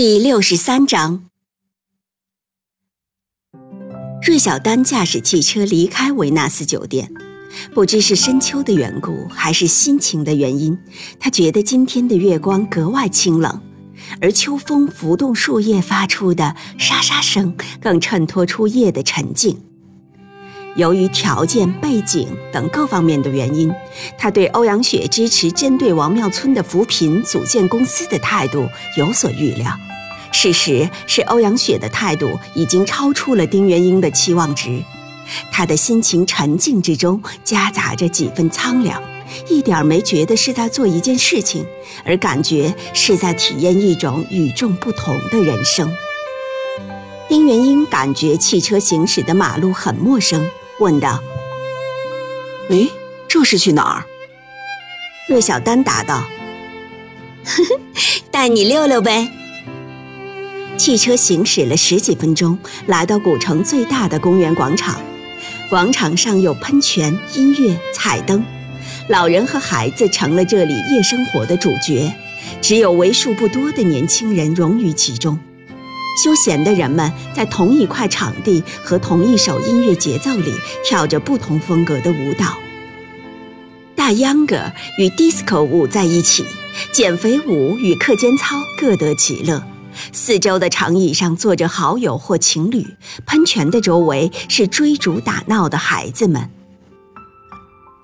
第六十三章，芮小丹驾驶汽车离开维纳斯酒店，不知是深秋的缘故，还是心情的原因，他觉得今天的月光格外清冷，而秋风拂动树叶发出的沙沙声，更衬托出夜的沉静。由于条件、背景等各方面的原因，他对欧阳雪支持针对王庙村的扶贫组建公司的态度有所预料。事实是，欧阳雪的态度已经超出了丁元英的期望值。他的心情沉静之中夹杂着几分苍凉，一点没觉得是在做一件事情，而感觉是在体验一种与众不同的人生。丁元英感觉汽车行驶的马路很陌生，问道：“哎，这是去哪儿？”芮小丹答道：“呵呵，带你溜溜呗。”汽车行驶了十几分钟，来到古城最大的公园广场。广场上有喷泉、音乐、彩灯，老人和孩子成了这里夜生活的主角，只有为数不多的年轻人融于其中。休闲的人们在同一块场地和同一首音乐节奏里跳着不同风格的舞蹈。大秧歌与 disco 舞在一起，减肥舞与课间操各得其乐。四周的长椅上坐着好友或情侣，喷泉的周围是追逐打闹的孩子们。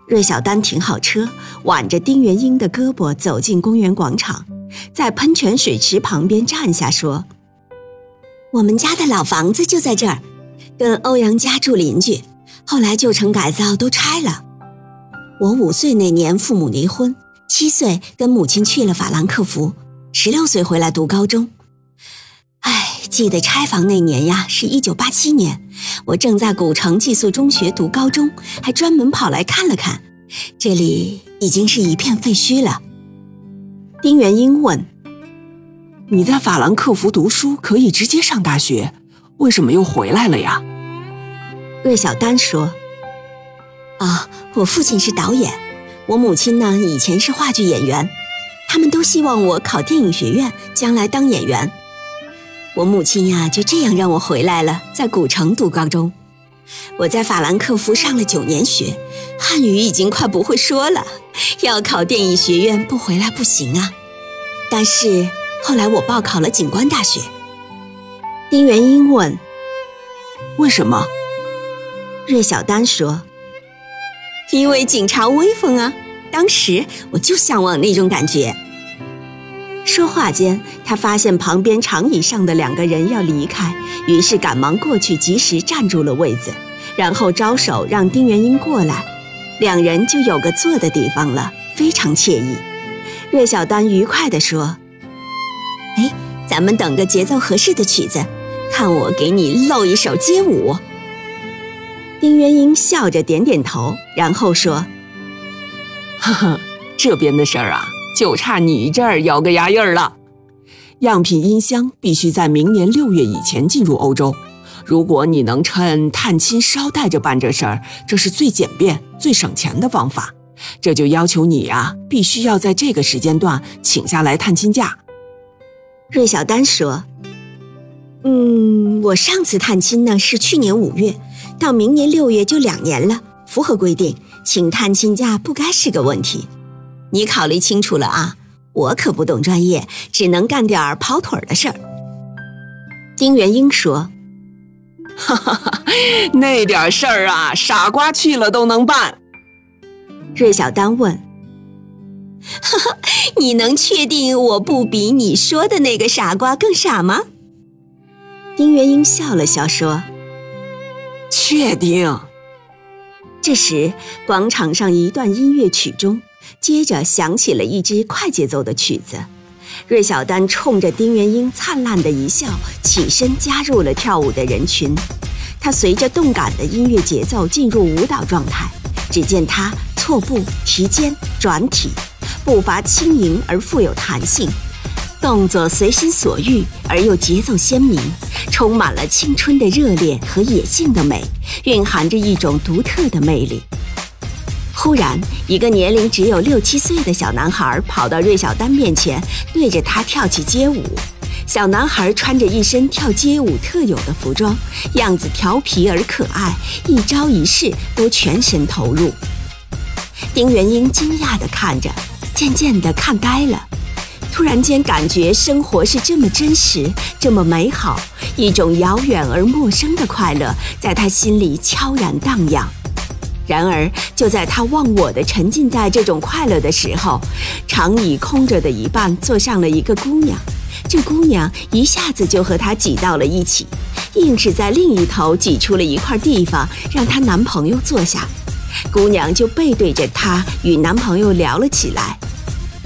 芮小丹停好车，挽着丁元英的胳膊走进公园广场，在喷泉水池旁边站下说：“我们家的老房子就在这儿，跟欧阳家住邻居，后来旧城改造都拆了。我五岁那年父母离婚，七岁跟母亲去了法兰克福，十六岁回来读高中。”记得拆房那年呀，是一九八七年，我正在古城寄宿中学读高中，还专门跑来看了看。这里已经是一片废墟了。丁元英问：“你在法兰克福读书，可以直接上大学，为什么又回来了呀？”芮小丹说：“啊，我父亲是导演，我母亲呢以前是话剧演员，他们都希望我考电影学院，将来当演员。”我母亲呀，就这样让我回来了，在古城读高中。我在法兰克福上了九年学，汉语已经快不会说了，要考电影学院不回来不行啊。但是后来我报考了警官大学。丁元英问：“为什么？”芮小丹说：“因为警察威风啊，当时我就向往那种感觉。”说话间，他发现旁边长椅上的两个人要离开，于是赶忙过去，及时站住了位子，然后招手让丁元英过来，两人就有个坐的地方了，非常惬意。芮小丹愉快地说：“哎，咱们等个节奏合适的曲子，看我给你露一手街舞。”丁元英笑着点点头，然后说：“呵呵，这边的事儿啊。”就差你这儿咬个牙印儿了。样品音箱必须在明年六月以前进入欧洲。如果你能趁探亲捎带着办这事儿，这是最简便、最省钱的方法。这就要求你呀，必须要在这个时间段请下来探亲假。芮小丹说：“嗯，我上次探亲呢是去年五月，到明年六月就两年了，符合规定，请探亲假不该是个问题。”你考虑清楚了啊！我可不懂专业，只能干点跑腿的事儿。丁元英说：“哈哈哈，那点事儿啊，傻瓜去了都能办。”芮小丹问：“哈哈，你能确定我不比你说的那个傻瓜更傻吗？”丁元英笑了笑说：“确定。”这时，广场上一段音乐曲中。接着响起了一支快节奏的曲子，芮小丹冲着丁元英灿烂的一笑，起身加入了跳舞的人群。他随着动感的音乐节奏进入舞蹈状态。只见他错步、提肩、转体，步伐轻盈而富有弹性，动作随心所欲而又节奏鲜明，充满了青春的热烈和野性的美，蕴含着一种独特的魅力。忽然，一个年龄只有六七岁的小男孩跑到芮小丹面前，对着他跳起街舞。小男孩穿着一身跳街舞特有的服装，样子调皮而可爱，一招一式都全神投入。丁元英惊讶地看着，渐渐地看呆了。突然间，感觉生活是这么真实，这么美好，一种遥远而陌生的快乐在他心里悄然荡漾。然而，就在他忘我的沉浸在这种快乐的时候，长椅空着的一半坐上了一个姑娘。这姑娘一下子就和他挤到了一起，硬是在另一头挤出了一块地方，让她男朋友坐下。姑娘就背对着他与男朋友聊了起来。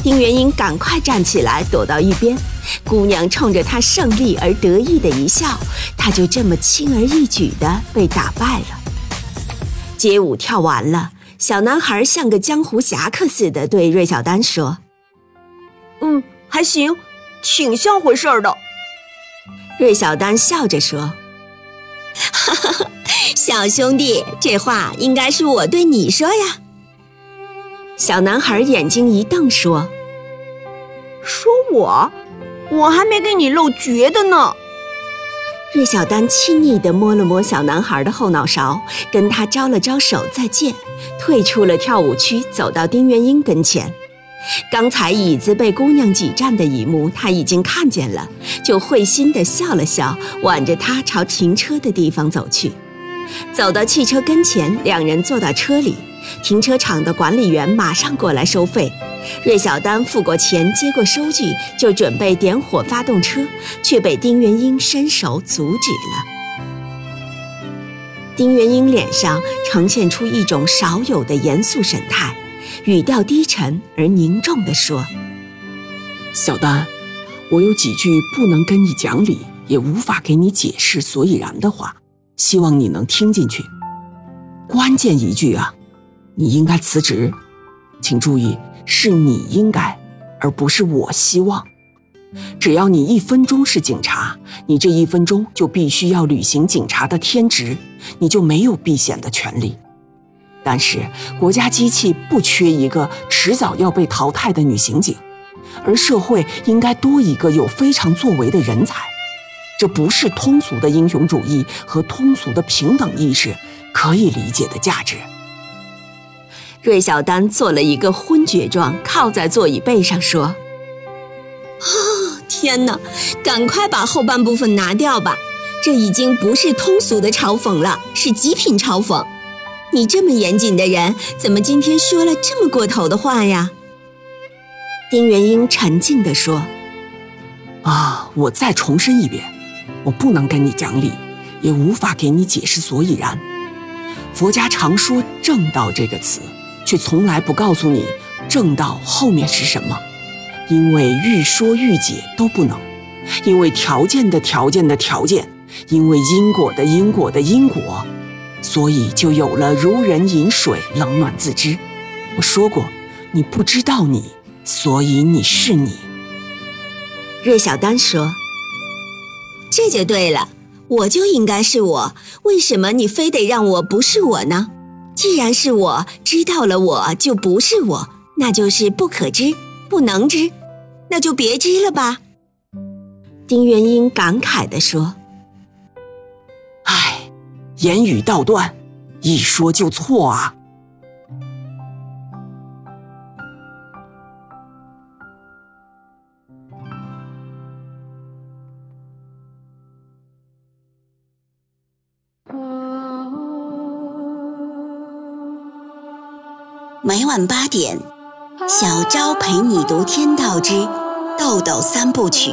丁元英赶快站起来躲到一边。姑娘冲着他胜利而得意的一笑，他就这么轻而易举地被打败了。街舞跳完了，小男孩像个江湖侠客似的对芮小丹说：“嗯，还行。”挺像回事儿的，芮小丹笑着说：“哈哈，小兄弟，这话应该是我对你说呀。”小男孩眼睛一瞪说：“说我？我还没给你露绝的呢。”芮小丹亲昵地摸了摸小男孩的后脑勺，跟他招了招手再见，退出了跳舞区，走到丁元英跟前。刚才椅子被姑娘挤占的一幕，他已经看见了，就会心地笑了笑，挽着她朝停车的地方走去。走到汽车跟前，两人坐到车里，停车场的管理员马上过来收费。芮小丹付过钱，接过收据，就准备点火发动车，却被丁元英伸手阻止了。丁元英脸上呈现出一种少有的严肃神态。语调低沉而凝重地说：“小丹，我有几句不能跟你讲理，也无法给你解释所以然的话，希望你能听进去。关键一句啊，你应该辞职。请注意，是你应该，而不是我希望。只要你一分钟是警察，你这一分钟就必须要履行警察的天职，你就没有避险的权利。”但是国家机器不缺一个迟早要被淘汰的女刑警，而社会应该多一个有非常作为的人才。这不是通俗的英雄主义和通俗的平等意识可以理解的价值。芮小丹做了一个昏厥状，靠在座椅背上说：“啊，天哪！赶快把后半部分拿掉吧，这已经不是通俗的嘲讽了，是极品嘲讽。”你这么严谨的人，怎么今天说了这么过头的话呀？丁元英沉静地说：“啊，我再重申一遍，我不能跟你讲理，也无法给你解释所以然。佛家常说‘正道’这个词，却从来不告诉你正道后面是什么，因为欲说欲解都不能，因为条件的条件的条件，因为因果的因果的因果。”所以就有了如人饮水，冷暖自知。我说过，你不知道你，所以你是你。芮小丹说：“这就对了，我就应该是我。为什么你非得让我不是我呢？既然是我，知道了我就不是我，那就是不可知，不能知，那就别知了吧。”丁元英感慨地说。唉言语道断，一说就错啊！每晚八点，小昭陪你读《天道之豆豆三部曲》，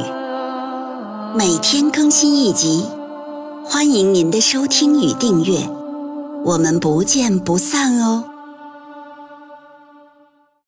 每天更新一集。欢迎您的收听与订阅，我们不见不散哦。